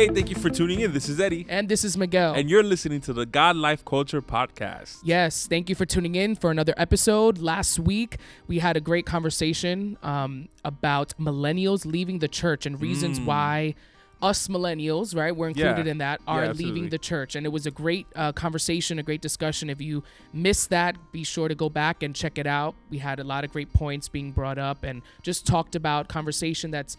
Hey, thank you for tuning in. This is Eddie. And this is Miguel. And you're listening to the God Life Culture Podcast. Yes, thank you for tuning in for another episode. Last week, we had a great conversation um, about millennials leaving the church and reasons Mm. why us millennials, right, we're included Yeah. in that, are absolutely. leaving the church. And it was a great uh, conversation, a great discussion. If you missed that, be sure to go back and check it out. We had a lot of great points being brought up and just talked about conversation that's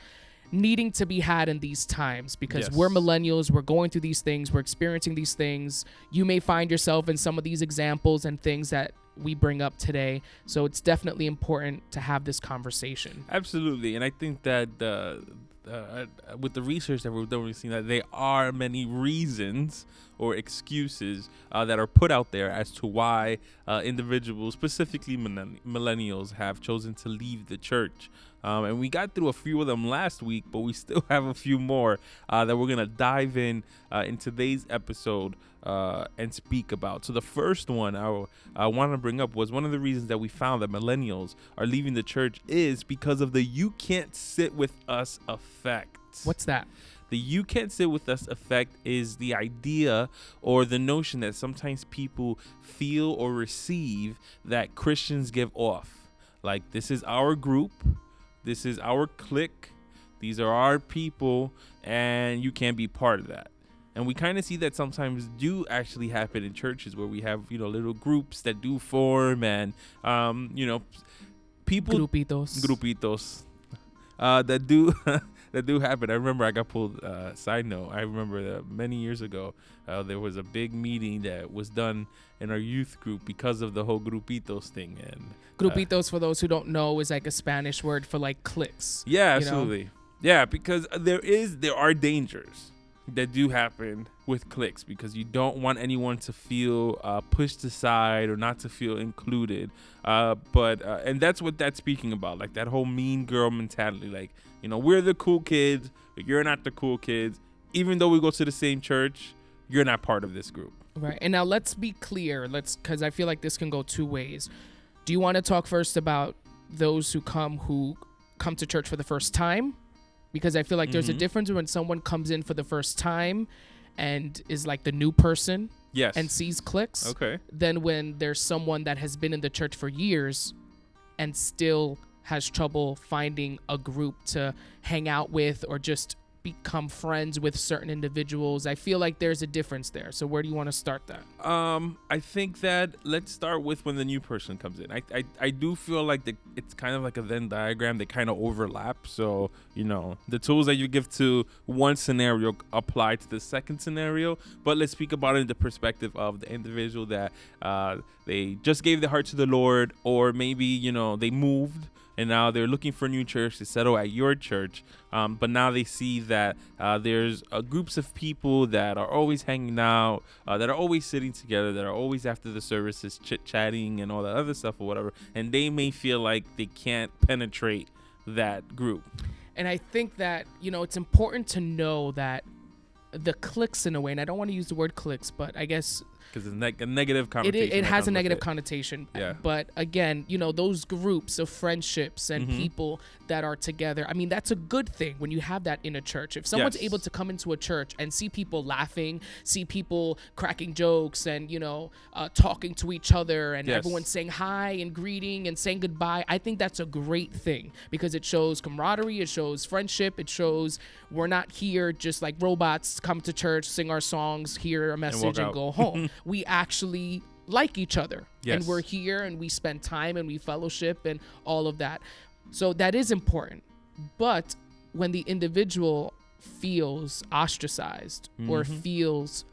needing to be had in these times because Yes. we're millennials, we're going through these things, we're experiencing these things. You may find yourself in some of these examples and things that we bring up today. So it's definitely important to have this conversation. Absolutely. And I think that uh, uh, with the research that we've done, we've seen that there are many reasons or excuses uh, that are put out there as to why uh, individuals, specifically millenn- millennials, have chosen to leave the church. Um, and we got through a few of them last week, but we still have a few more uh, that we're going to dive in uh, in today's episode uh, and speak about. So, the first one I, I want to bring up was one of the reasons that we found that millennials are leaving the church is because of the you can't sit with us effect. What's that? The you can't sit with us effect is the idea or the notion that sometimes people feel or receive that Christians give off. Like, this is our group, this is our clique, these are our people, and you can't be part of that. And we kind of see that sometimes do actually happen in churches where we have, you know, little groups that do form and, um, you know, people Grupitos. grupitos uh, that do that do happen. I remember I got pulled. Uh, side note, I remember that many years ago uh, there was a big meeting that was done in our youth group because of the whole grupitos thing. And uh, Grupitos, for those who don't know, is like a Spanish word for like cliques. yeah, you know? absolutely, yeah, because there is there are dangers that do happen with cliques because you don't want anyone to feel uh, pushed aside or not to feel included. Uh, but uh, and that's what that's speaking about, like that whole mean girl mentality. Like you know, we're the cool kids, but you're not the cool kids. Even though we go to the same church, you're not part of this group. Right. And now let's be clear. Let's because I feel like this can go two ways. Do you want to talk first about those who come who come to church for the first time? Because I feel like there's a Mhm. difference when someone comes in for the first time and is like the new person Yes. and sees clicks okay. Then when there's someone that has been in the church for years and still has trouble finding a group to hang out with or just become friends with certain individuals. I feel like there's a difference there. So where do you want to start that? Um, I think that let's start with when the new person comes in. I I, I do feel like the, it's kind of like a Venn diagram. They kind of overlap. So you know the tools that you give to one scenario apply to the second scenario. But let's speak about it in the perspective of the individual that uh, they just gave their heart to the Lord, or maybe you know they moved and now they're looking for a new church to settle at your church. Um, but now they see that uh, there's uh, groups of people that are always hanging out, uh, that are always sitting together, that are always after the services chit chatting and all that other stuff or whatever. And they may feel like they can't penetrate that group. And I think that, you know, it's important to know that the clicks in a way, and I don't want to use the word clicks, but I guess Because it's neg- a negative connotation. it, it has a negative connotation. Yeah. But again, you know, those groups of friendships and Mhm. people that are together, I mean, that's a good thing when you have that in a church. If someone's Yes. able to come into a church and see people laughing, see people cracking jokes and, you know, uh, talking to each other and Yes. everyone saying hi and greeting and saying goodbye, I think that's a great thing because it shows camaraderie, it shows friendship, it shows we're not here just like robots, come to church, sing our songs, hear a message, and, out. go home. We actually like each other Yes. and we're here and we spend time and we fellowship and all of that so that is important but when the individual feels ostracized or Mhm. feels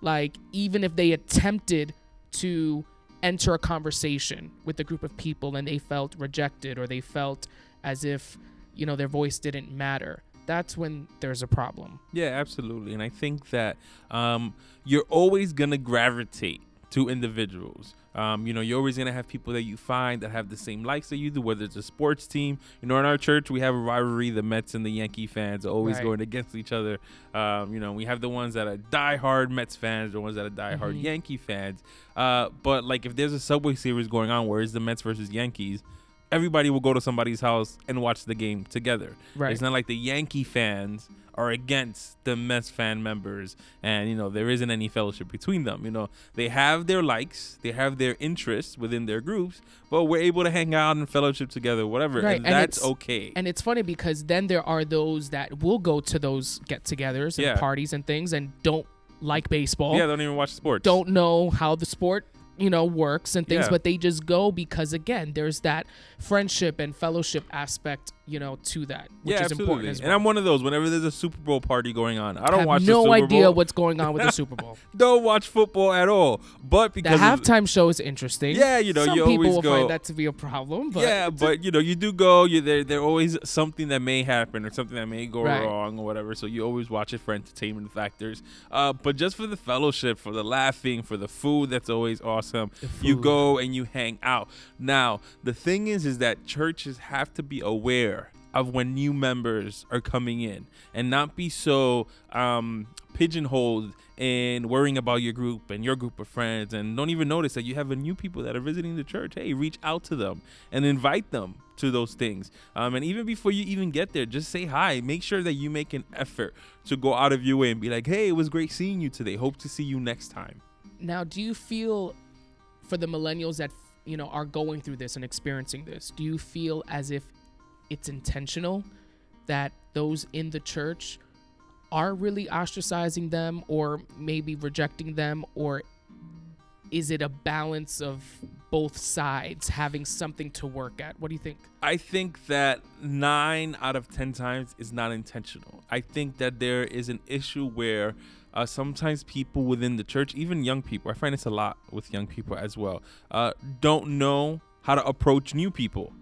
like even if they attempted to enter a conversation with a group of people and they felt rejected or they felt as if you know their voice didn't matter that's when there's a problem Yeah, absolutely. And I think that um, you're always going to gravitate to individuals. Um, you know, you're always gonna have people that you find that have the same likes that you do, whether it's a sports team. You know, in our church we have a rivalry. The Mets and the Yankee fans are always Right. going against each other. Um, you know, we have the ones that are diehard Mets fans, the ones that are diehard Mhm. Yankee fans. Uh, but like if there's a Subway Series going on, where is the Mets versus Yankees? Everybody will go to somebody's house and watch the game together. Right. It's not like the Yankee fans are against the Mets fan members and you know there isn't any fellowship between them. You know, they have their likes, they have their interests within their groups, but we're able to hang out and fellowship together, whatever. Right, And and that's okay. And it's funny because then there are those that will go to those get-togethers and Yeah. parties and things and don't like baseball. yeah, don't even watch sports. don't know how the sport you know works and things Yeah. but they just go because again there's that friendship and fellowship aspect you know to that which yeah, is absolutely. important as And I'm one of those. Whenever there's a Super Bowl party going on, I don't have watch no the Super idea Bowl. what's going on with the super bowl don't watch football at all. But the because of- halftime show is interesting Yeah, you know, some you people will go- find that to be a problem but yeah, but you know, you do go. You there. There always something that may happen or something that may go Right. wrong or whatever. So you always watch it for entertainment factors. Uh, but just for the fellowship, for the laughing, for the food, that's always awesome. You go and you hang out. Now the thing is, is that churches have to be aware of when new members are coming in. And not be so um, pigeonholed and worrying about your group and your group of friends and don't even notice that you have a new people that are visiting the church. Hey reach out to them and invite them to those things. Um, and even before you even get there just say hi. Make sure that you make an effort to go out of your way and be like hey it was great seeing you today. Hope to see you next time. Now do you feel for the millennials that you know are going through this and experiencing this do you feel as if it's intentional that those in the church are really ostracizing them or maybe rejecting them or is it a balance of both sides having something to work at what do you think I think that nine out of 10 times is not intentional. I think that there is an issue where uh, sometimes people within the church, even young people, I find this a lot with young people as well, uh, don't know how to approach new people.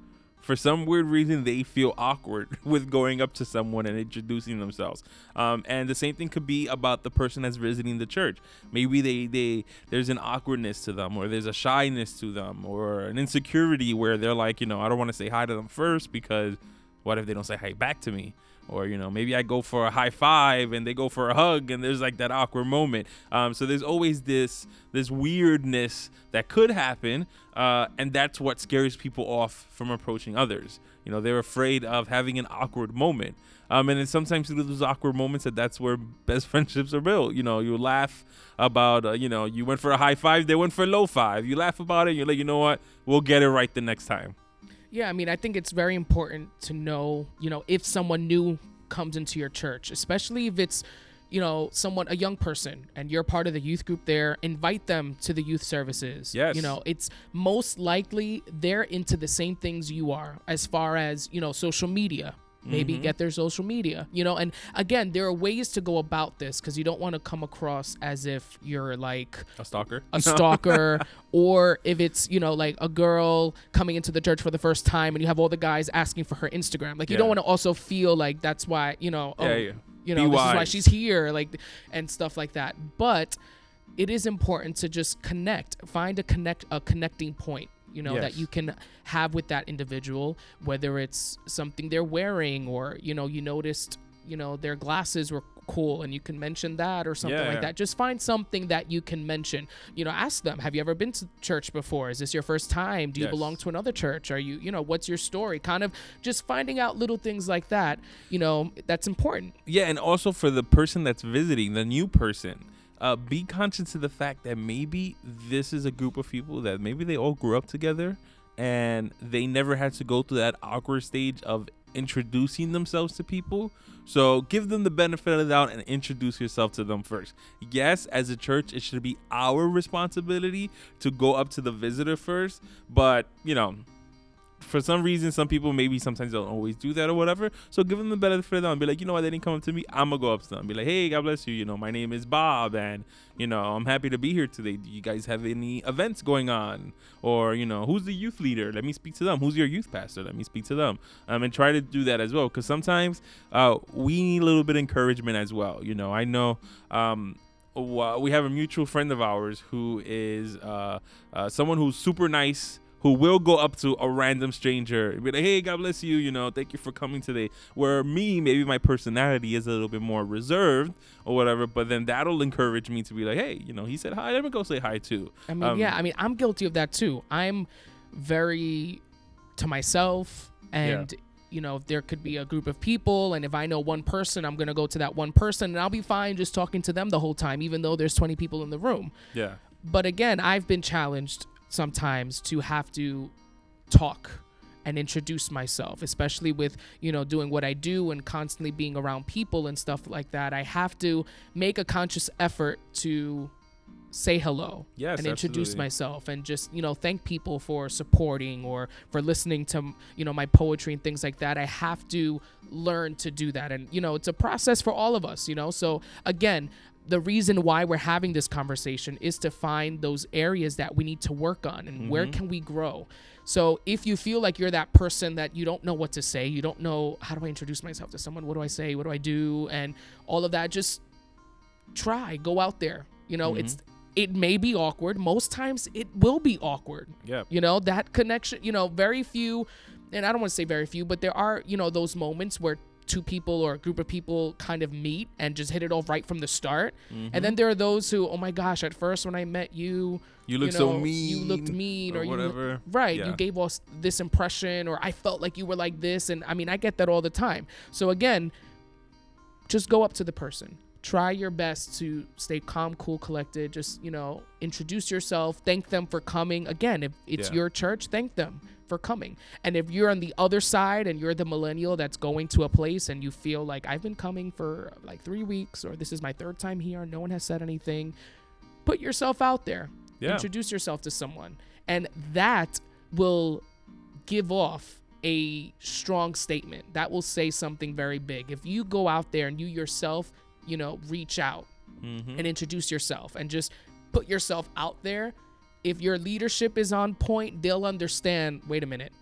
For some weird reason, they feel awkward with going up to someone and introducing themselves. Um, and the same thing could be about the person that's visiting the church. Maybe they, they there's an awkwardness to them, or there's a shyness to them, or an insecurity where they're like, you know, I don't want to say hi to them first because what if they don't say hi back to me? Or you know, maybe I go for a high five and they go for a hug, and there's like that awkward moment. Um, so there's always this this weirdness that could happen, uh, and that's what scares people off from approaching others. You know, they're afraid of having an awkward moment. Um, and then sometimes through those awkward moments, that that's where best friendships are built. You know, you laugh about, uh, you know, you went for a high five, they went for a low five. You laugh about it, you're like, you know what, we'll get it right the next time. Yeah, I mean, I think it's very important to know, you know, if someone new comes into your church, especially if it's, you know, someone, a young person, and you're part of the youth group there, invite them to the youth services. Yes. You know, it's most likely they're into the same things you are as far as, you know, social media. Maybe Mm-hmm. get their social media, you know, and again, there are ways to go about this because you don't want to come across as if you're like A stalker. a stalker or if it's you know like a girl coming into the church for the first time and you have all the guys asking for her instagram like you don't want to also feel like that's why you know oh, Yeah, yeah. you Be know this is why she's here like and stuff like that but it is important to just connect find a connect a connecting point you know that you can have with that individual whether it's something they're wearing or you know you noticed you know their glasses were cool and you can mention that or something Yeah, like yeah. that. Just find something that you can mention. You know ask them have you ever been to church before? Is this your first time? Do you Yes. belong to another church? Are you you know what's your story? Kind of just finding out little things like that you know that's important. Yeah, and also for the person that's visiting, the new person, uh, be conscious of the fact that maybe this is a group of people that maybe they all grew up together and they never had to go through that awkward stage of introducing themselves to people. So give them the benefit of the doubt and introduce yourself to them first. Yes, as a church, it should be our responsibility to go up to the visitor first, but you know, for some reason, some people maybe sometimes don't always do that or whatever. So give them the benefit of the doubt and be like, you know what, they didn't come up to me. I'm gonna go up to them, be like, hey, God bless you. You know, my name is Bob, and you know, I'm happy to be here today. Do you guys have any events going on? Or you know, who's the youth leader? Let me speak to them. Who's your youth pastor? Let me speak to them. Um, and try to do that as well, because sometimes uh, we need a little bit of encouragement as well. You know, I know. Um, we have a mutual friend of ours who is uh, uh, someone who's super nice who will go up to a random stranger and be like, hey, God bless you, you know, thank you for coming today. Where me, maybe my personality is a little bit more reserved or whatever, but then that'll encourage me to be like, hey, you know, he said hi, let me go say hi too. I mean, Um, yeah, I mean, I'm guilty of that too. I'm very to myself and you know there could be a group of people and if i know one person i'm to go to that one person and i'll be fine just talking to them the whole time even though there's 20 people in the room Yeah. but again i've been challenged sometimes to have to talk and introduce myself especially with you know doing what i do and constantly being around people and stuff like that i have to make a conscious effort to say hello Yes. and introduce absolutely. myself and just you know thank people for supporting or for listening to you know my poetry and things like that i have to learn to do that and you know it's a process for all of us you know so again the reason why we're having this conversation is to find those areas that we need to work on and where Mhm. can we grow. So if you feel like you're that person that you don't know what to say you don't know how do i introduce myself to someone? What do i say? What do i do? And all of that just try go out there. You know Mhm. it's it may be awkward. Most times it will be awkward. Yeah. you know that connection you know very few and i don't want to say very few but there are you know those moments where two people or a group of people kind of meet and just hit it off right from the start and mm-hmm. then there are those who oh my gosh at first when i met you You looked you so mean. you looked mean or, you whatever. right Yeah. you gave us this impression or i felt like you were like this and i mean i get that all the time so again just go up to the person try your best to stay calm cool collected just you know introduce yourself thank them for coming again if it's Yeah. your church thank them for coming. And if you're on the other side and you're the millennial that's going to a place and you feel like i've been coming for like three weeks or this is my third time here no one has said anything put yourself out there. Yeah. introduce yourself to someone. And that will give off a strong statement. That will say something very big. If you go out there and you yourself you know reach out Mhm. and introduce yourself and just put yourself out there if your leadership is on point they'll understand wait a minute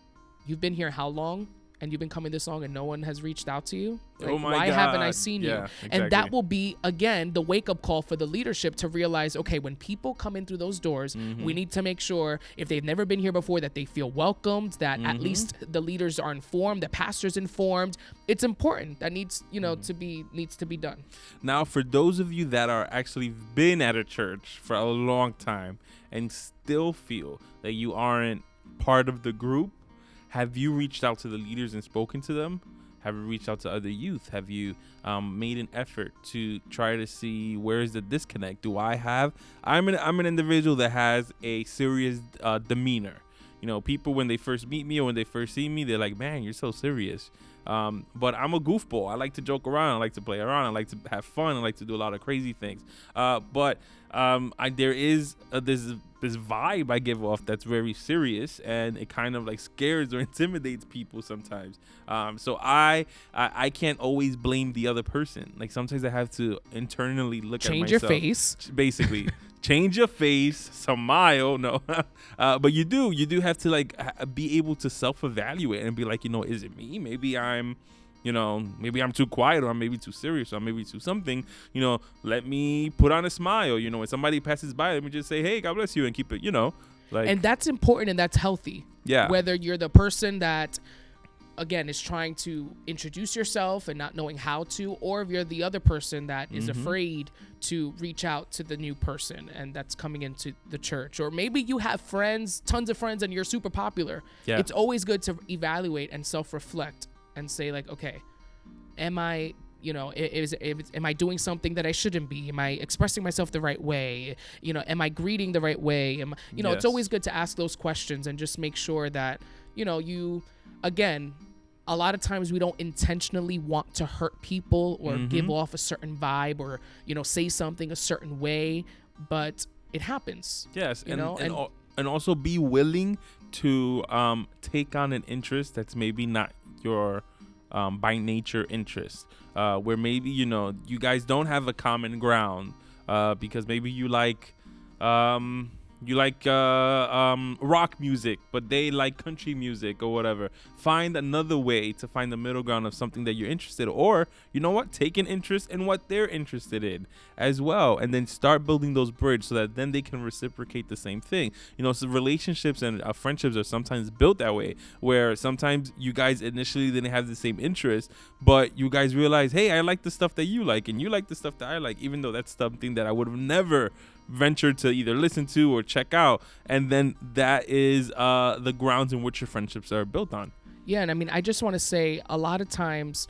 you've been here how long and you've been coming this long and no one has reached out to you like, Oh my why haven't i seen Yeah, you exactly. and that will be again the wake up call for the leadership to realize okay when people come in through those doors Mm-hmm. we need to make sure if they've never been here before that they feel welcomed that Mm-hmm. at least the leaders are informed the pastors informed it's important that needs you know to be needs to be done Now, for those of you that are actually been at a church for a long time and still feel that you aren't part of the group, have you reached out to the leaders and spoken to them? Have you reached out to other youth? Have you um, made an effort to try to see where is the disconnect? Do I have? I'm an I'm an individual that has a serious uh, demeanor. You know, people when they first meet me or when they first see me, they're like, "Man, you're so serious." Um, but I'm a goofball. I like to joke around. I like to play around. I like to have fun. I like to do a lot of crazy things. Uh, but um, I, there is uh this this vibe I give off that's very serious, and it kind of like scares or intimidates people sometimes. Um, so I, I I can't always blame the other person. Like sometimes I have to internally look change at myself. Change your face basically change your face smile no uh, but you do you do have to like ha- be able to self-evaluate and be like you know is it me maybe i'm you know maybe i'm too quiet or i'm maybe too serious or I'm maybe too something you know let me put on a smile you know when somebody passes by let me just say hey god bless you and keep it you know like and that's important and that's healthy yeah whether you're the person that again is trying to introduce yourself and not knowing how to or if you're the other person that is Mhm. afraid to reach out to the new person and that's coming into the church or maybe you have friends tons of friends and you're super popular Yeah. it's always good to evaluate and self-reflect and say like okay am i you know is, is am i doing something that i shouldn't be? Am i expressing myself the right way? You know am i greeting the right way? Am you know it's always good to ask those questions and just make sure that you know you again a lot of times we don't intentionally want to hurt people or give Mhm. off a certain vibe or you know say something a certain way but it happens Yes, you and know, and, and- and also be willing to um, take on an interest that's maybe not your um, by nature interest, uh, where maybe you know you guys don't have a common ground uh, because maybe you like um, you like uh, um, rock music, but they like country music or whatever. Find another way to find the middle ground of something that you're interested in, or you know what, take an interest in what they're interested in as well, and then start building those bridges so that then they can reciprocate the same thing. You know, so relationships and uh, friendships are sometimes built that way, where sometimes you guys initially didn't have the same interest, but you guys realize, hey, I like the stuff that you like, and you like the stuff that I like, even though that's something that I would have never venture to either listen to or check out, and then that is uh, the grounds in which your friendships are built on. Yeah, and I mean, I just want to say a lot of times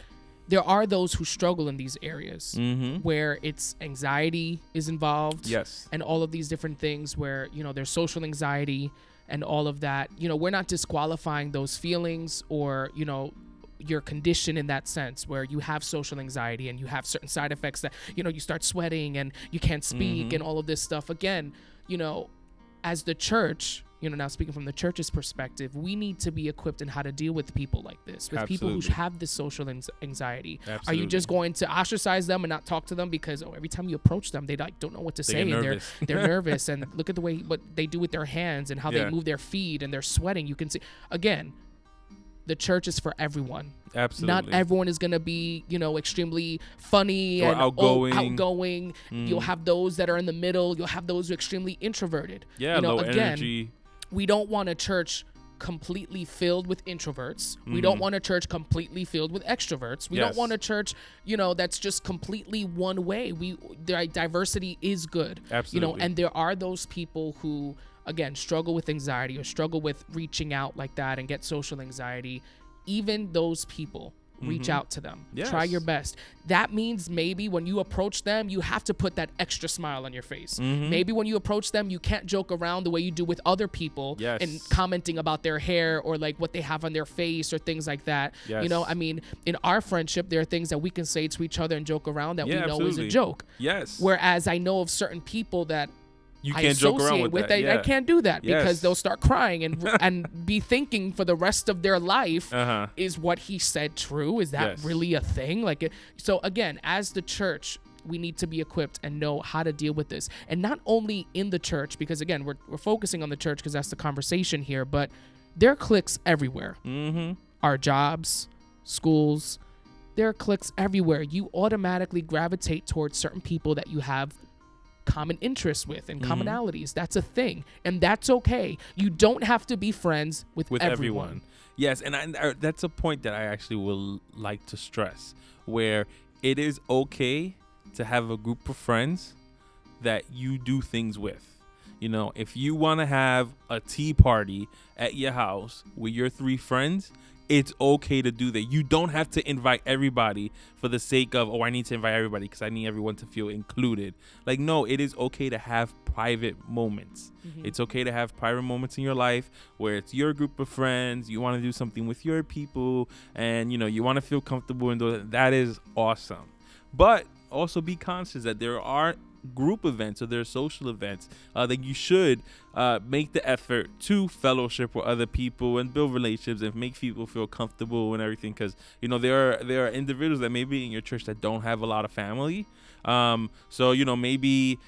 there are those who struggle in these areas Mm-hmm. where it's anxiety is involved. Yes. and all of these different things where you know there's social anxiety and all of that you know we're not disqualifying those feelings or you know your condition in that sense where you have social anxiety and you have certain side effects that you know you start sweating and you can't speak Mhm. and all of this stuff. Again you know as the church you know now speaking from the church's perspective we need to be equipped in how to deal with people like this with people who have this social anx- anxiety. Are you just going to ostracize them and not talk to them? Because oh, every time you approach them they like don't know what to They say and they're nervous. they're nervous. And look at the way what they do with their hands and how Yeah. they move their feet and they're sweating. You can see again the church is for everyone Absolutely. not everyone is going to be you know extremely funny Or and oh, outgoing. outgoing you'll Mm. have those that are in the middle you'll have those who are extremely introverted Yeah, you know low again energy. we don't want a church completely filled with introverts. We don't Mhm. want a church completely filled with extroverts. We Yes. don't want a church, you know, that's just completely one way. We diversity is good. Absolutely. You know, and there are those people who again struggle with anxiety or struggle with reaching out like that and get social anxiety. Even those people reach Mhm. out to them. Try your best. That means maybe when you approach them, you have to put that extra smile on your face. Mhm. Maybe when you approach them, you can't joke around the way you do with other people Yes. and commenting about their hair or like what they have on their face or things like that. You know, I mean, in our friendship, there are things that we can say to each other and joke around that Yeah, we know is a joke. yes. Whereas I know of certain people that you I can't joke associate around with, that. I, I can't do that because they'll start crying and and be thinking for the rest of their life Uh-huh. is what he said true? Is that Yes. really a thing? Like, it- so again, as the church, we need to be equipped and know how to deal with this, and not only in the church, because again, we're we're focusing on the church because that's the conversation here, but there are cliques everywhere. Mm-hmm. Our jobs, schools, there are cliques everywhere. You automatically gravitate towards certain people that you have common interests with and Mhm. commonalities. That's a thing, and that's okay. You don't have to be friends with, with everyone. everyone. Yes, and I, I- that's a point that I actually will like to stress, where it is okay to have a group of friends that you do things with. You know, if you want to have a tea party at your house with your three friends, it's okay to do that. You don't have to invite everybody for the sake of, oh, I need to invite everybody because I need everyone to feel included. Like, no, it is okay to have private moments. Mhm. It's okay to have private moments in your life where it's your group of friends, you want to do something with your people, and you know, you want to feel comfortable in those. That is awesome. But also be conscious that there are group events or there are social events uh, that you should uh, make the effort to fellowship with other people and build relationships and make people feel comfortable and everything because you know there are there are individuals that may be in your church that don't have a lot of family um, so you know maybe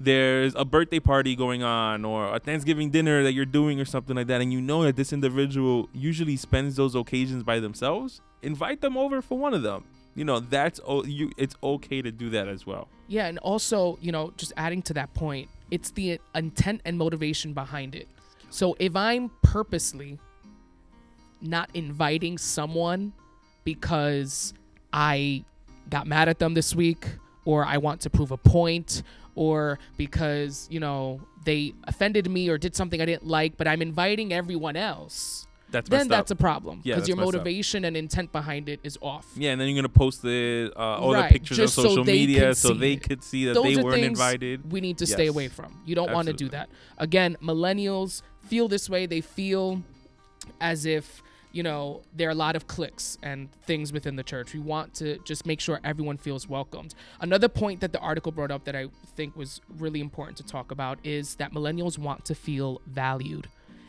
there's a birthday party going on or a Thanksgiving dinner that you're doing or something like that, and you know that this individual usually spends those occasions by themselves, invite them over for one of them. You know, that's o- you. It's okay to do that as well. Yeah, and also, you know, just adding to that point, it's the intent and motivation behind it. So if I'm purposely not inviting someone because I got mad at them this week or I want to prove a point or because, you know, they offended me or did something I didn't like, but I'm inviting everyone else, That's then that's a problem because that's your messed up. motivation and intent behind it is off. yeah, and then you're gonna post the uh, all Right, the pictures on so social they media so they it. could see that Those they weren't things invited. we need to stay away from. You don't want to do that. Again, millennials feel this way. They feel as if, you know, there are a lot of cliques and things within the church. We want to just make sure everyone feels welcomed. Another point that the article brought up that I think was really important to talk about is that millennials want to feel valued.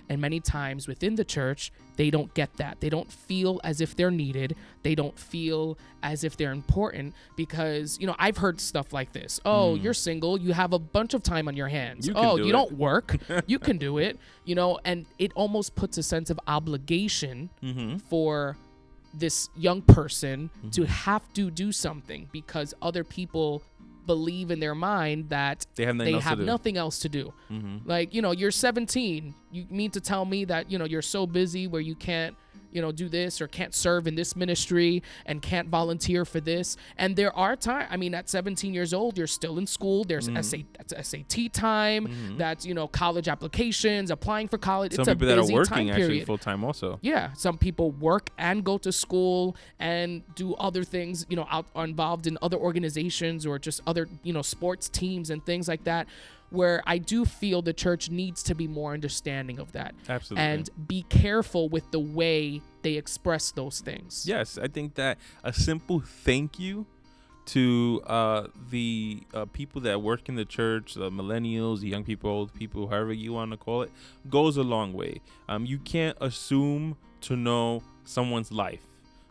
And many times within the church, they don't get that. They don't feel as if they're needed. They don't feel as if they're important because, you know, I've heard stuff like this. Oh, you're single. You have a bunch of time on your hands. You oh, do you it." don't work. you can do it. You know, and it almost puts a sense of obligation Mm-hmm. for this young person to Mm-hmm. have to do something because other people believe in their mind that They have nothing they else to have do. nothing else to do. Mm-hmm. Like, you know, you're 17, you mean to tell me that you know you're so busy where you can't you know do this or can't serve in this ministry and can't volunteer for this and there are time i mean at 17 years old you're still in school there's Mm-hmm. SA, that's sat time that's you know college applications applying for college Some it's a people that are working actually full time also. yeah, some people work and go to school and do other things, you know, out are involved in other organizations or just other, you know, sports teams and things like that. Where I do feel the church needs to be more understanding of that Absolutely. and be careful with the way they express those things. Yes, I think that a simple thank you to uh, the uh, people that work in the church, the millennials, the young people, old people, however you want to call it, goes a long way. Um, you can't assume to know someone's life.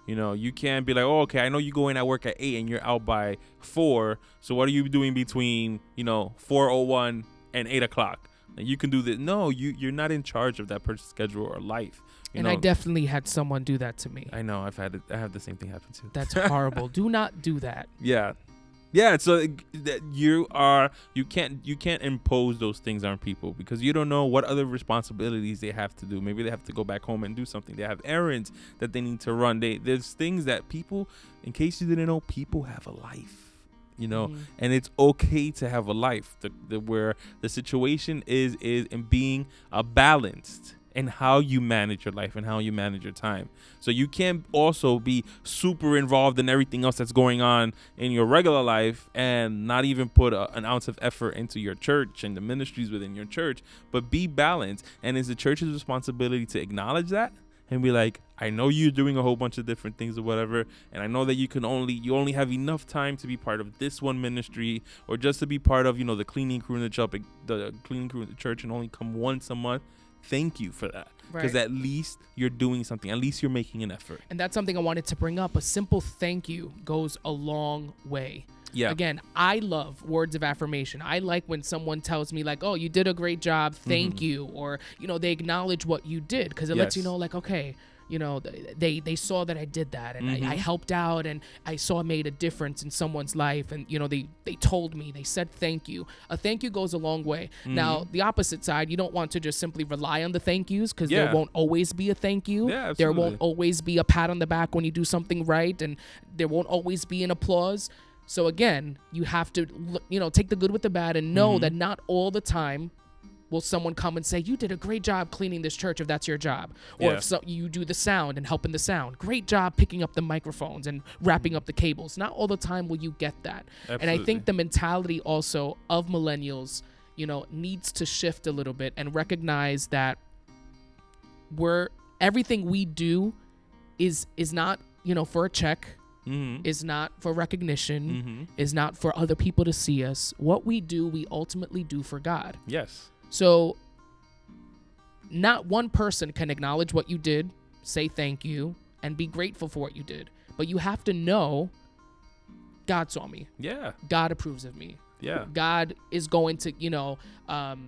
You know, you can't be like, oh, okay, I know you go in at work at eight and you're out by four. So what are you doing between, you know, four oh one and eight o'clock? And you can do this. No, you you're not in charge of that person's schedule or life. You and know, I definitely had someone do that to me. I know I've had it. I have the same thing happen too. That's horrible. do not do that. Yeah, yeah. So that you are you can't you can't impose those things on people because you don't know what other responsibilities they have to do. Maybe they have to go back home and do something. They have errands that they need to run. They there's things that people, in case you didn't know, people have a life. You know, Mhm. and it's okay to have a life the, the, where the situation is is in being a balanced in how you manage your life and how you manage your time. So you can't also be super involved in everything else that's going on in your regular life and not even put a, an ounce of effort into your church and the ministries within your church, but be balanced. And it's the church's responsibility to acknowledge that and be like, I know you're doing a whole bunch of different things or whatever, and I know that you can only you only have enough time to be part of this one ministry or just to be part of you know the cleaning crew in the church, the cleaning crew in the church, and only come once a month. Thank you for that, because Right. at least you're doing something. At least you're making an effort. And that's something I wanted to bring up. A simple thank you goes a long way. Yeah. Again, I love words of affirmation. I like when someone tells me like, "Oh, you did a great job. Thank you," or you know, they acknowledge what you did because it lets you Mm-hmm. Know like, okay, you know, they they saw that I did that and Mm-hmm. I, I helped out and I saw I made a difference in someone's life and you know they they told me they said thank you. A thank you goes a long way. Mm-hmm. Now the opposite side, you don't want to just simply rely on the thank yous because Yeah. there won't always be a thank you. Yeah, there won't always be a pat on the back when you do something right and there won't always be an applause so again you have to you know take the good with the bad and Mm-hmm. know that not all the time will someone come and say you did a great job cleaning this church if that's your job or Yeah. if so, you do the sound and helping the sound great job picking up the microphones and wrapping up the cables not all the time will you get that and i think the mentality also of millennials you know needs to shift a little bit and recognize that we're everything we do is is not you know for a check Mm-hmm. is not for recognition Mm-hmm. is not for other people to see us what we do we ultimately do for god Yes. So not one person can acknowledge what you did say thank you and be grateful for what you did but you have to know god saw me Yeah. god approves of me Yeah. God is going to, you know, um,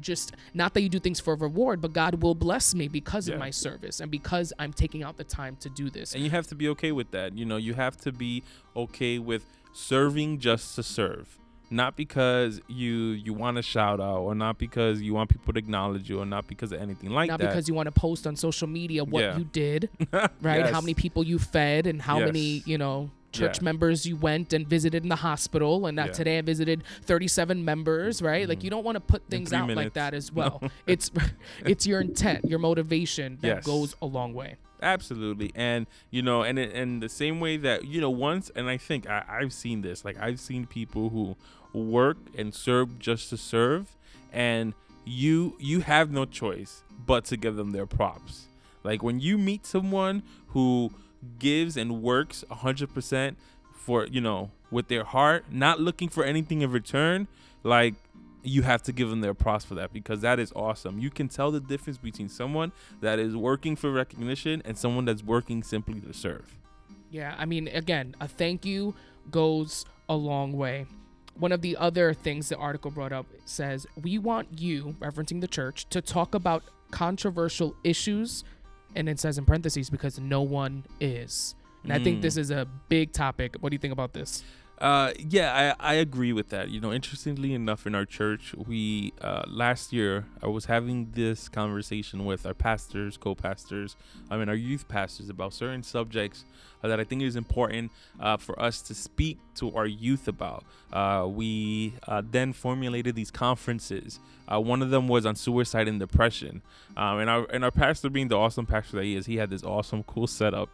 just not that you do things for a reward, but God will bless me because Yeah. of my service and because I'm taking out the time to do this. And you have to be okay with that. You know, you have to be okay with serving just to serve. Not because you you want to shout out or not because you want people to acknowledge you or not because of anything like not that. Not because you want to post on social media what Yeah. you did, right? How many people you fed and how many, you know, church Yeah. members you went and visited in the hospital. And that Yeah. today I visited 37 members, right? Like Mhm. you don't want to put things out like that as well. it's it's your intent, your motivation that Yes. goes a long way. Absolutely, and you know, and and the same way that you know, once, and I think I, I've seen this. Like I've seen people who work and serve just to serve, and you you have no choice but to give them their props. Like when you meet someone who gives and works hundred percent for you know with their heart, not looking for anything in return, like you have to give them their props for that because that is awesome. You can tell the difference between someone that is working for recognition and someone that's working simply to serve. Yeah, I mean, again, a thank you goes a long way. One of the other things the article brought up says, We want you, referencing the church, to talk about controversial issues. And it says in parentheses, because no one is. And I think Mm. this is a big topic. What do you think about this? Uh, yeah, I, I agree with that. You know, interestingly enough, in our church, we uh, last year I was having this conversation with our pastors, co-pastors, I mean our youth pastors about certain subjects uh, that I think is important uh, for us to speak to our youth about. Uh, we uh, then formulated these conferences. One of them was on suicide and depression, um, and our and our pastor, being the awesome pastor that he is, he had this awesome, cool setup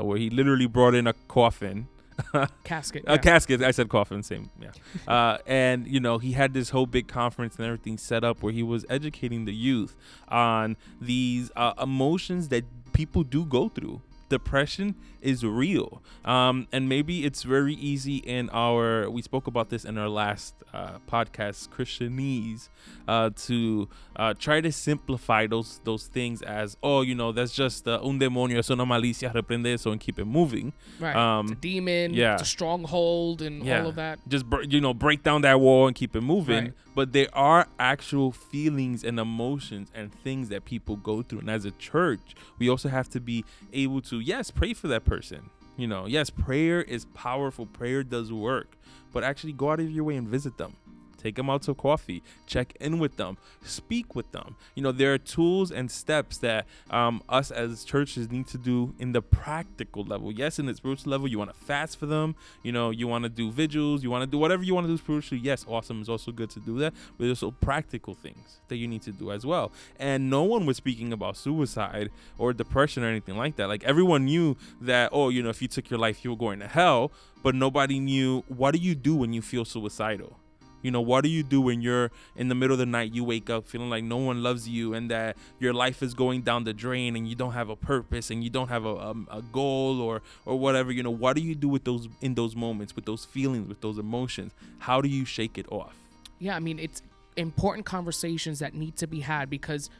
where he literally brought in a coffin Casket. a casket. I said coffin, same. Yeah. Uh, and you know, he had this whole big conference and everything set up where he was educating the youth on these uh, emotions that people do go through. Depression is real, um, and maybe it's very easy in our. We spoke about this in our last uh, podcast, Christianese, uh, to uh, try to simplify those those things as, oh, you know, that's just uh, un demonio, es una malicia, reprende eso, and keep it moving. Right. it's a um, demon. yeah. It's a stronghold and Yeah. all of that. just br- you know break down that wall and keep it moving Right. But there are actual feelings and emotions and things that people go through. And as a church we also have to be able to yes pray for that person. You know yes prayer is powerful. Prayer does work. But actually go out of your way and visit them take them out to coffee. Check in with them. Speak with them. You know there are tools and steps that um, us as churches need to do in the practical level. Yes in the spiritual level you want to fast for them. You know you want to do vigils. You want to do whatever you want to do spiritually. Yes awesome it's also good to do that but there's also practical things that you need to do as well. And no one was speaking about suicide or depression or anything like that. Like everyone knew that oh you know if you took your life you were going to hell but nobody knew what do you do when you feel suicidal you know, what do you do when you're in the middle of the night, you wake up feeling like no one loves you and that your life is going down the drain and you don't have a purpose and you don't have a, um, a goal or or whatever, you know, what do you do with those in those moments, with those feelings, with those emotions? How do you shake it off? Yeah, I mean, it's important conversations that need to be had because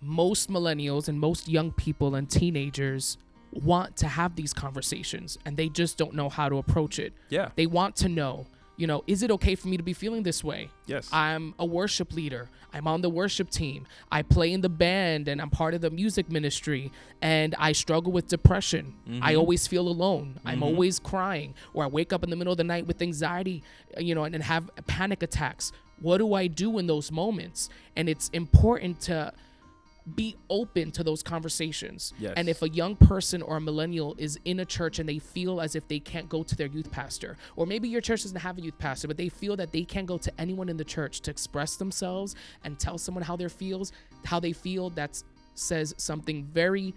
most millennials and most young people and teenagers want to have these conversations and they just don't know how to approach it. Yeah. They want to know, you know, is it okay for me to be feeling this way? Yes. I'm a worship leader. I'm on the worship team. I play in the band and I'm part of the music ministry and I struggle with depression. I always feel alone. I'm always crying or I wake up in the middle of the night with anxiety, uh, you know, and, and have panic attacks. What do I do in those moments? And it's important to be open to those conversations. Yes. And if a young person or a millennial is in a church and they feel as if they can't go to their youth pastor, or maybe your church doesn't have a youth pastor, but they feel that they can't go to anyone in the church to express themselves and tell someone how they feels, how they feel, that says something very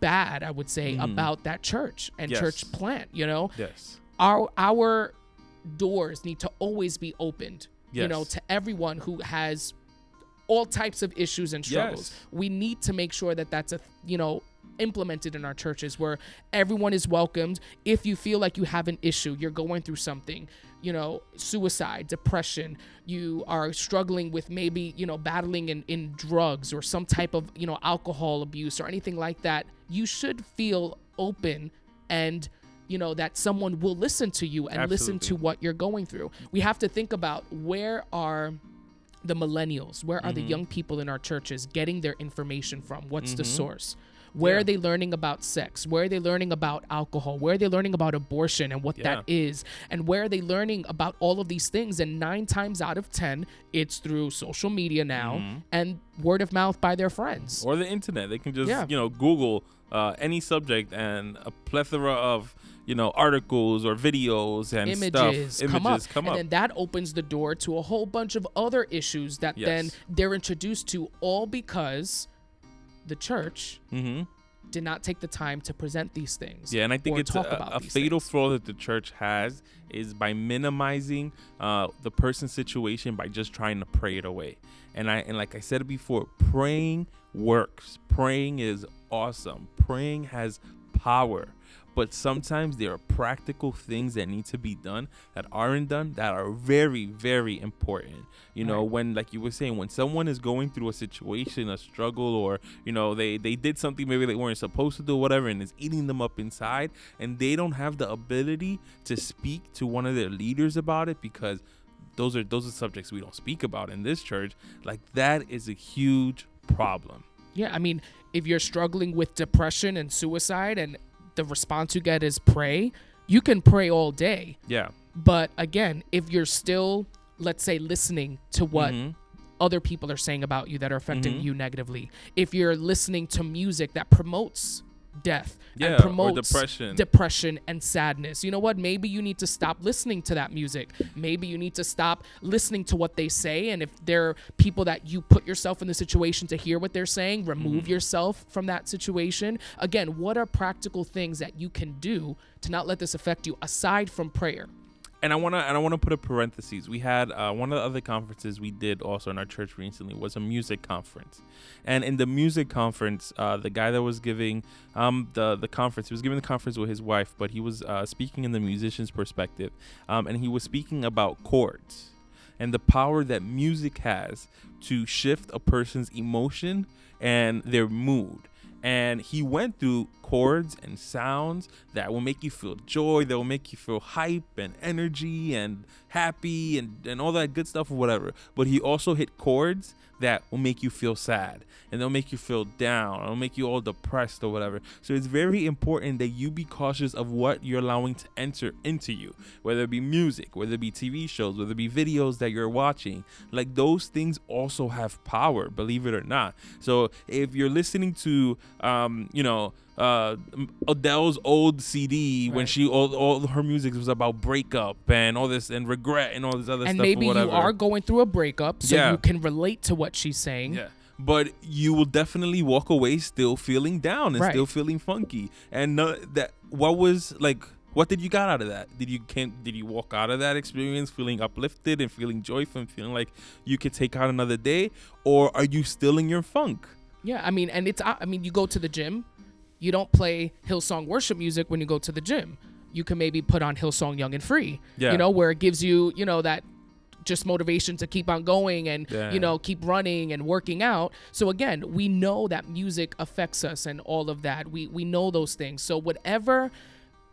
bad, I would say, mm-hmm. about that church and Yes. church plant, you know? yes. our our doors need to always be opened you know to everyone who has all types of issues and struggles. Yes. we need to make sure that that's a you know implemented in our churches where everyone is welcomed. If you feel like you have an issue you're going through something you know suicide depression you are struggling with maybe you know battling in, in drugs or some type of you know alcohol abuse or anything like that you should feel open and you know that someone will listen to you and listen to what you're going through. We have to think about where are the millennials where are Mm-hmm. the young people in our churches getting their information from what's the source where Yeah. are they learning about sex where are they learning about alcohol where are they learning about abortion and what that is and where are they learning about all of these things and nine times out of ten it's through social media now Mm-hmm. and word of mouth by their friends or the internet. They can just Yeah. you know Google uh, any subject and a plethora of you know articles or videos and images, stuff. come images up, come and up. then that opens the door to a whole bunch of other issues that then they're introduced to, all because the church mm-hmm. did not take the time to present these things. Yeah, and I think it's a, talk about a fatal things. flaw that the church has is by minimizing uh, the person's situation by just trying to pray it away. And I and like I said before, praying works. Praying is awesome. Praying has power. But sometimes there are practical things that need to be done that aren't done that are very, very important. You know, Right. when like you were saying, when someone is going through a situation, a struggle, or you know, they they did something maybe they weren't supposed to do, whatever, and it's eating them up inside, and they don't have the ability to speak to one of their leaders about it because those are those are subjects we don't speak about in this church. Like that is a huge problem. Yeah, I mean, if you're struggling with depression and suicide and the response you get is pray, you can pray all day. Yeah. But again, if you're still, let's say, listening to what Mhm. other people are saying about you that are affecting Mhm. you negatively, if you're listening to music that promotes death Yeah, and promotes depression. depression and sadness, you know what? Maybe you need to stop listening to that music. Maybe you need to stop listening to what they say. And if they're people that you put yourself in the situation to hear what they're saying, remove Mm-hmm. yourself from that situation. Again, what are practical things that you can do to not let this affect you aside from prayer? And I wanna and I wanna put a parentheses. We had uh, one of the other conferences we did also in our church recently was a music conference, and in the music conference, uh, the guy that was giving um, the the conference, he was giving the conference with his wife, but he was uh, speaking in the musician's perspective, um, and he was speaking about chords and the power that music has to shift a person's emotion and their mood. And he went through chords and sounds that will make you feel joy, that will make you feel hype and energy and happy and, and all that good stuff or whatever. But he also hit chords that will make you feel sad and they'll make you feel down. It'll make you all depressed or whatever. So it's very important that you be cautious of what you're allowing to enter into you, whether it be music, whether it be TV shows, whether it be videos that you're watching. Like those things also have power, believe it or not. So if you're listening to, um, you know, uh, Adele's old CD when she all, all her music was about breakup and all this and regret and all this other and stuff. or maybe you are going through a breakup, so Yeah. you can relate to what she's saying. Yeah. But you will definitely walk away still feeling down and Right. still feeling funky. And no, that what was like what did you got out of that? Did you can did you walk out of that experience feeling uplifted and feeling joyful and feeling like you could take out another day or are you still in your funk? Yeah, I mean, and it's I mean, you go to the gym, you don't play Hillsong worship music when you go to the gym. You can maybe put on Hillsong Young and Free. Yeah. You know, where it gives you, you know, that just motivation to keep on going and Yeah. you know keep running and working out so again we know that music affects us and all of that we we know those things so whatever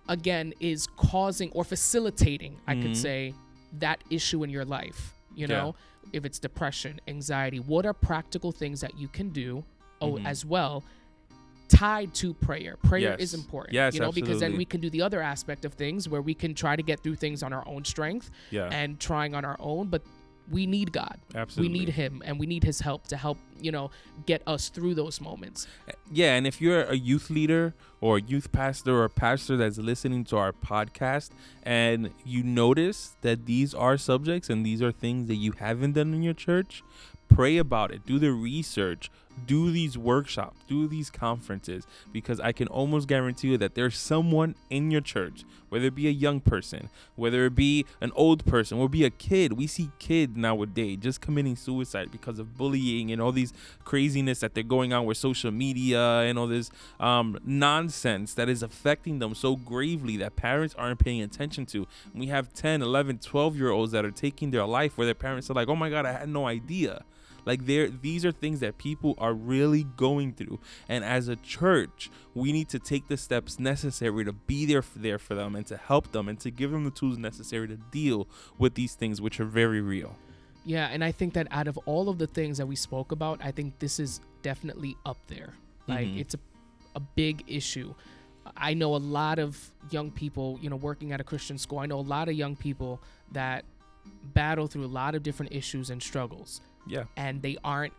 again is causing or facilitating i could say that issue in your life you Yeah. know if it's depression anxiety what are practical things that you can do oh Mhm. as well tied to prayer prayer is important Yes, you know because then we can do the other aspect of things where we can try to get through things on our own strength Yeah. and trying on our own but we need god Absolutely. we need him and we need his help to help you know get us through those moments eh, Yeah, and if you're a youth leader or a youth pastor or a pastor that's listening to our podcast and you notice that these are subjects and these are things that you haven't done in your church, pray about it. Do the research. Do these workshops. Do these conferences because I can almost guarantee you that there's someone in your church, whether it be a young person, whether it be an old person, or be a kid. We see kids nowadays just committing suicide because of bullying and all these craziness that they're going on with social media and all this um, nonsense that is affecting them so gravely that parents aren't paying attention to. We have 10, 11, 12 year olds that are taking their life where their parents are like, oh my God, I had no idea. Like there these are things that people are really going through. And as a church, we need to take the steps necessary to be there for, there for them and to help them and to give them the tools necessary to deal with these things which are very real. yeah and i think that out of all of the things that we spoke about i think this is definitely up there like Mhm. it's a, a big issue i know a lot of young people you know working at a christian school i know a lot of young people that battle through a lot of different issues and struggles Yeah. and they aren't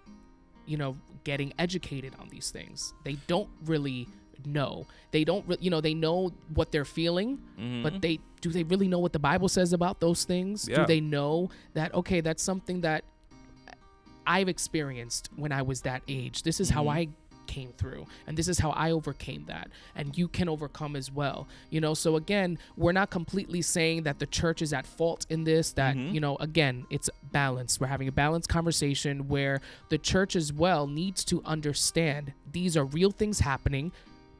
you know getting educated on these things they don't really know they don't re- you know they know what they're feeling Mhm. but they do they really know what the bible says about those things Yeah. do they know that okay that's something that i've experienced when i was that age this is how Mhm. i came through and this is how i overcame that and you can overcome as well you know so again we're not completely saying that the church is at fault in this that Mhm. you know again it's balanced we're having a balanced conversation where the church as well needs to understand these are real things happening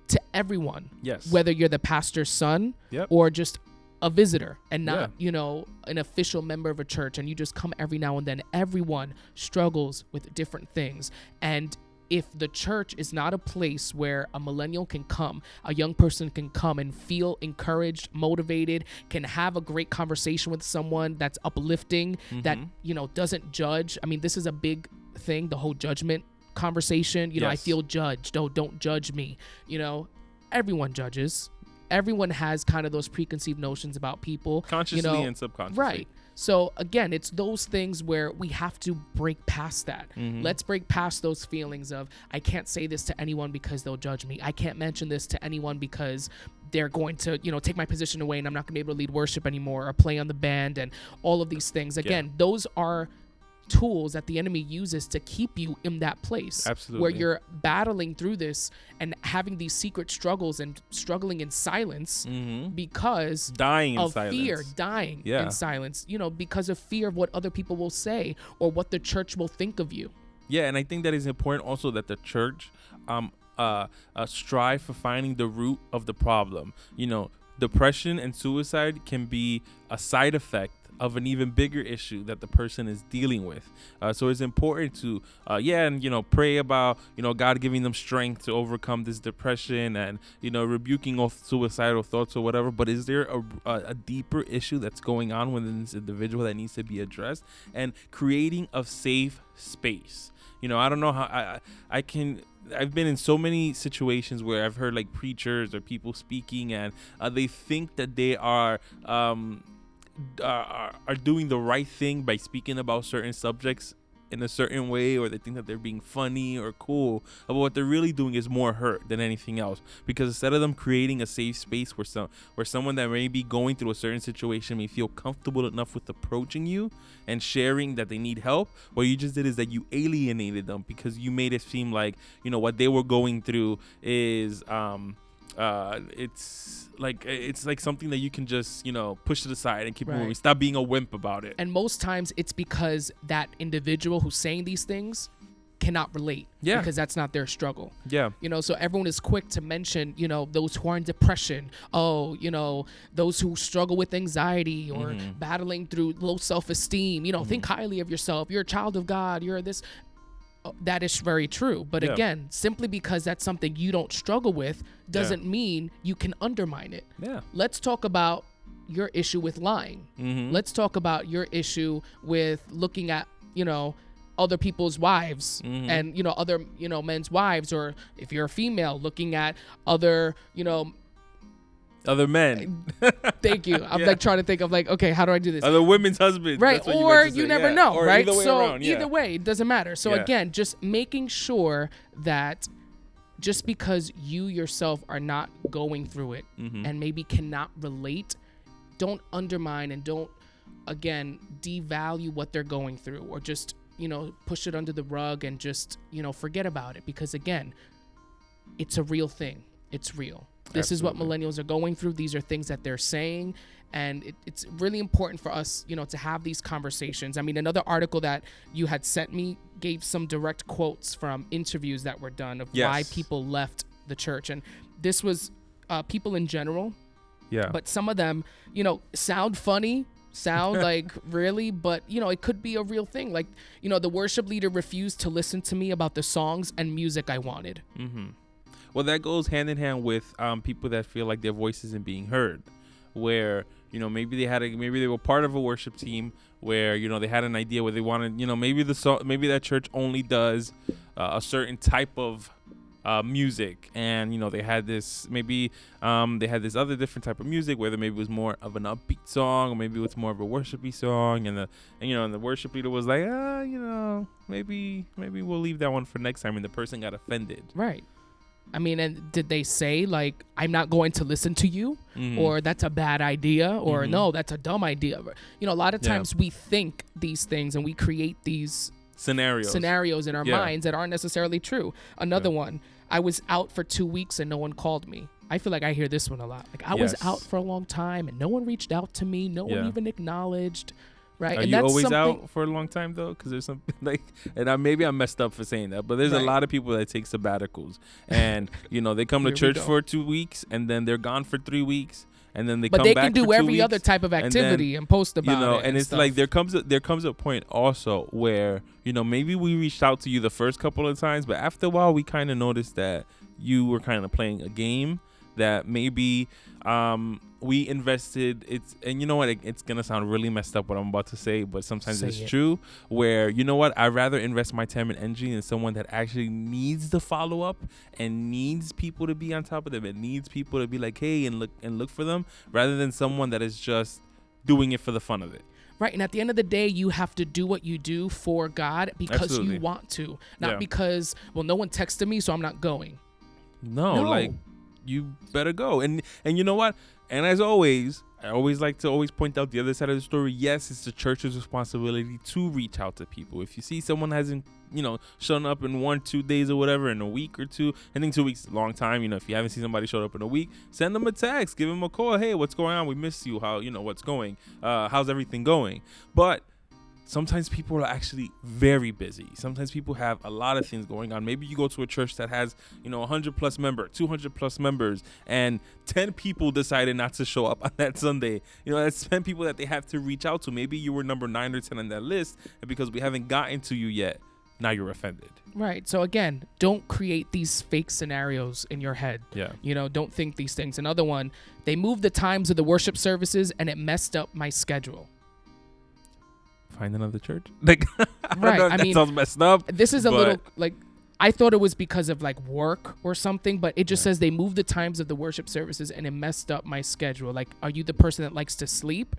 to everyone yes. whether you're the pastor's son Yep. or just a visitor and not Yeah. you know an official member of a church and you just come every now and then everyone struggles with different things and if the church is not a place where a millennial can come a young person can come and feel encouraged motivated can have a great conversation with someone that's uplifting that Mhm. you know doesn't judge i mean this is a big thing the whole judgment conversation you know i feel judged oh don't judge me you know everyone judges everyone has kind of those preconceived notions about people. consciously you know, and subconsciously. Right. So again, it's those things where we have to break past that. Mhm. Let's break past those feelings of I can't say this to anyone because they'll judge me. I can't mention this to anyone because they're going to, you know, take my position away and I'm not going to be able to lead worship anymore or play on the band and all of these things. Again, those are tools that the enemy uses to keep you in that place where you're battling through this and having these secret struggles and struggling in silence Mm-hmm. because Dying in of silence. fear, dying Yeah. in silence, you know, because of fear of what other people will say or what the church will think of you. Yeah, and I think that is important also that the church um uh, uh strive for finding the root of the problem. You know, depression and suicide can be a side effect of an even bigger issue that the person is dealing with. Uh, so it's important to, uh, yeah, and you know, pray about you know God giving them strength to overcome this depression and you know rebuking all suicidal thoughts or whatever. But is there a, a, deeper issue that's going on within this individual that needs to be addressed? And creating a safe space. You know, I don't know how I I, can. I've been in so many situations where I've heard like preachers or people speaking, and uh, they think that they are um, are, are doing the right thing by speaking about certain subjects in a certain way, or they think that they're being funny or cool. But what they're really doing is more hurt than anything else. Because instead of them creating a safe space where some where someone that may be going through a certain situation may feel comfortable enough with approaching you and sharing that they need help, what you just did is that you alienated them because you made it seem like you know what they were going through is um uh it's like it's like something that you can just you know push to the side and keep Right. moving stop being a wimp about it And most times it's because that individual who's saying these things cannot relate. Yeah. Because that's not their struggle. yeah You know, so everyone is quick to mention, you know, those who are in depression. Oh, you know, those who struggle with anxiety or Mhm. battling through low self esteem. You know, think highly of yourself. You're a child of God. You're this. That is very true. But Yeah. again, simply because that's something you don't struggle with doesn't mean you can undermine it. yeah Let's talk about your issue with lying. mm-hmm. Let's talk about your issue with looking at, you know, other people's wives Mhm. and, you know, other, you know, men's wives or if you're a female looking at other, you know, other men thank you. I'm Yeah. like trying to think of like, okay, how do I do this? other women's husbands right That's what you or meant you never yeah. know Or right either so around, yeah. either way it doesn't matter so again just making sure that just because you yourself are not going through it Mhm. and maybe cannot relate don't undermine and don't again devalue what they're going through or just you know push it under the rug and just you know forget about it because again it's a real thing it's real this is what millennials are going through. These are things that they're saying. And it, it's really important for us you know to have these conversations. I mean another article that you had sent me gave some direct quotes from interviews that were done of why people left the church. And this was uh, people in general. Yeah. But some of them you know sound funny sound like really but you know it could be a real thing. Like you know the worship leader refused to listen to me about the songs and music i wanted. Mm-hmm. Well, that goes hand in hand with um, people that feel like their voice isn't being heard, where you know maybe they had a maybe they were part of a worship team where you know they had an idea where they wanted you know maybe the song maybe that church only does uh, a certain type of uh, music. And you know they had this maybe um, they had this other different type of music whether maybe it was more of an upbeat song or maybe it was more of a worshipy song. And the and you know and the worship leader was like ah you know maybe maybe we'll leave that one for next time and the person got offended. Right i mean and did they say like i'm not going to listen to you Mhm. or that's a bad idea or Mhm. no that's a dumb idea you know a lot of Yeah. times we think these things and we create these scenarios. scenarios in our Yeah. minds that aren't necessarily true. Another Yeah. one, I was out for two weeks and no one called me. I feel like I hear this one a lot. Like I was out for a long time and no one reached out to me. No one even acknowledged. Right? Are and you always out for a long time though? Because there's something like, and I, maybe I'm messed up for saying that, but there's Right. a lot of people that take sabbaticals, and you know they come to church for two weeks, and then they're gone for three weeks, and then they But come they back can do every other type of and then, activity and, post about you know, it. and, it's stuff. like there comes a, there comes a point also where you know maybe we reached out to you the first couple of times, but after a while we kind of noticed that you were kind of playing a game that maybe um, we invested it's and you know what it, it's gonna sound really messed up what i'm about to say but sometimes Say it's it. true where you know what i'd rather invest my time and energy in someone that actually needs the follow-up and needs people to be on top of them and needs people to be like hey and look and look for them rather than someone that is just doing it for the fun of it Right. And at the end of the day, you have to do what you do for God because Absolutely. you want to, not Yeah. because, well, no one texted me, so I'm not going. no, No. like you better go. And and you know what? And as always i always like to always point out the other side of the story. Yes it's the church's responsibility to reach out to people. If you see someone hasn't you know shown up in one two days or whatever in a week or two i think two weeks long time you know if you haven't seen somebody show up in a week send them a text give them a call. Hey what's going on? We miss you. How you know what's going? Uh how's everything going? But sometimes people are actually very busy. Sometimes people have a lot of things going on. Maybe you go to a church that has, you know, 100 plus member, 200 plus members, and 10 people decided not to show up on that Sunday. You know, that's 10 people that they have to reach out to. Maybe you were number 9 or 10 on that list, and because we haven't gotten to you yet, now you're offended. Right. So again, don't create these fake scenarios in your head. Yeah. You know, don't think these things. Another one, they moved the times of the worship services and it messed up my schedule. Find another church. Like, I Right, know I that mean, sounds messed up. This is a little like I thought it was because of like work or something, but it just Right. says they moved the times of the worship services and it messed up my schedule. Like, are you the person that likes to sleep?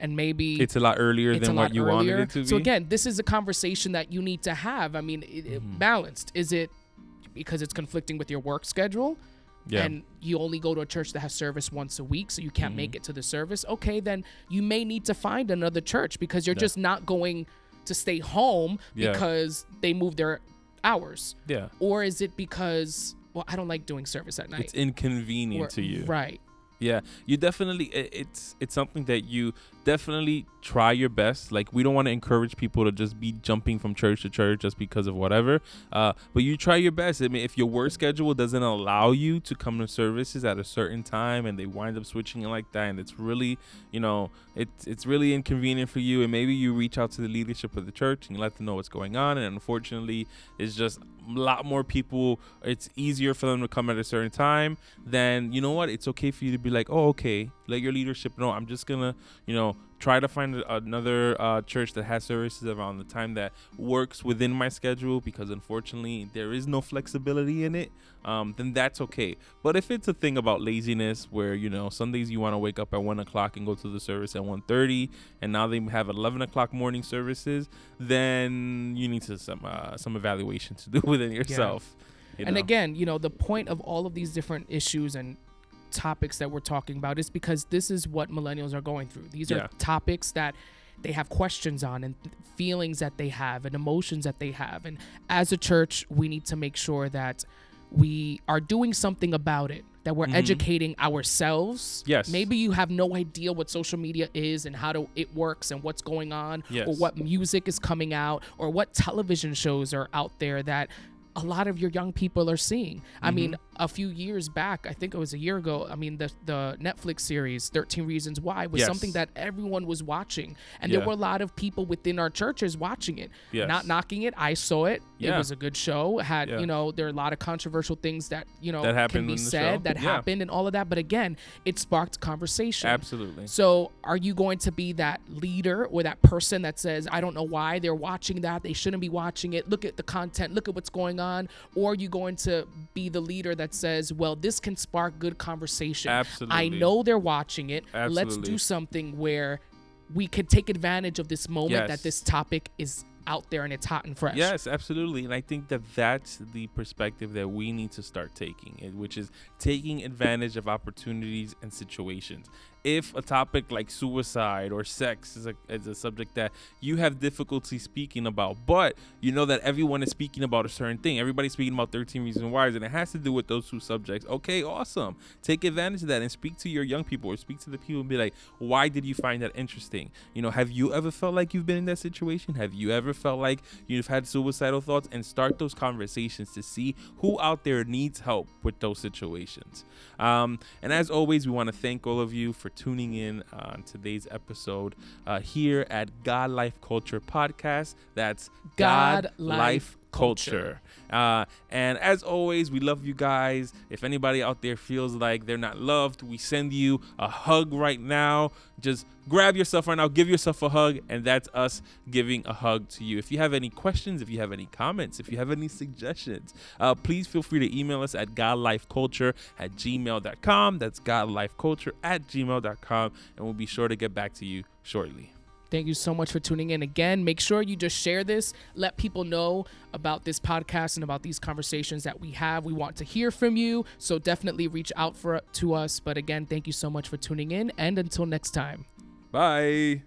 And maybe It's a lot earlier than a what you earlier. wanted it to be. so again, this is a conversation that you need to have. I mean, it, it Mhm. balanced. Is it because it's conflicting with your work schedule? Yeah. and you only go to a church that has service once a week, so you can't make mm-hmm. it to the service, okay, then you may need to find another church because you're Yeah. just not going to stay home Yeah. because they move their hours. yeah. Or is it because, well, I don't like doing service at night? It's inconvenient Or- to you. Right. Yeah, you definitely it's it's something that you definitely try your best. Like we don't want to encourage people to just be jumping from church to church just because of whatever. Uh, but you try your best. I mean, if your work schedule doesn't allow you to come to services at a certain time and they wind up switching it like that, and it's really, you know, it's it's really inconvenient for you, and maybe you reach out to the leadership of the church and you let them know what's going on. And unfortunately, it's just a lot more people. It's easier for them to come at a certain time. Then you know what? It's okay for you to be like, oh, okay. Let your leadership know. I'm just gonna, you know, try to find another uh, church that has services around the time that works within my schedule because unfortunately there is no flexibility in it um, then that's okay but if it's a thing about laziness where you know sundays you want to wake up at 1 o'clock and go to the service at 1.30 and now they have 11 o'clock morning services then you need to some uh, some evaluation to do within yourself you and again, you know, the point of all of these different issues and topics that we're talking about is because this is what millennials are going through. These Yeah. are topics that they have questions on and feelings that they have and emotions that they have. And as a church, we need to make sure that we are doing something about it, that we're Mhm. educating ourselves. Yes. Maybe you have no idea what social media is and how to, it works and what's going on or what music is coming out or what television shows are out there that a lot of your young people are seeing. I mean, Mm-hmm. a few years back, I think it was a year ago, I mean, the the Netflix series 13 Reasons Why was Yes. something that everyone was watching. And Yeah. there were a lot of people within our churches watching it. Yes. Not knocking it. I saw it. It was a good show. Had, Yeah. you know, there are a lot of controversial things that, you know, That can happened be said show. that Yeah. happened and all of that. But again, it sparked conversation. absolutely So, are you going to be that leader or that person that says, I don't know why they're watching that. They shouldn't be watching it. Look at the content. Look at what's going on. Or are you going to be the leader that says, well, this can spark good conversation? absolutely I know they're watching it. Let's do something where we can take advantage of this moment Yes. that this topic is out there and it's hot and fresh. Yes, absolutely. And I think that that's the perspective that we need to start taking, eh, which is taking advantage of opportunities and situations. If a topic like suicide or sex is a, is a subject that you have difficulty speaking about, but you know that everyone is speaking about a certain thing, everybody's speaking about 13 Reasons Why, and it has to do with those two subjects. Okay, awesome. Take advantage of that and speak to your young people or speak to the people and be like, why did you find that interesting? You know, have you ever felt like you've been in that situation? Have you ever felt like you've had suicidal thoughts? And start those conversations to see who out there needs help with those situations. Um, and as always, we want to thank all of you for tuning in on today's episode uh, here at God Life Culture Podcast. That's God Life culture. Uh, and as always, we love you guys. If anybody out there feels like they're not loved, we send you a hug right now. Just grab yourself right now, give yourself a hug, and that's us giving a hug to you. If you have any questions, if you have any comments, if you have any suggestions, uh, please feel free to email us at godlifeculture at gmail.com. That's godlifeculture at gmail.com, and we'll be sure to get back to you shortly. Thank you so much for tuning in again. Make sure you just share this, let people know about this podcast and about these conversations that we have. We want to hear from you, so definitely reach out for to us. But again, thank you so much for tuning in and until next time. Bye.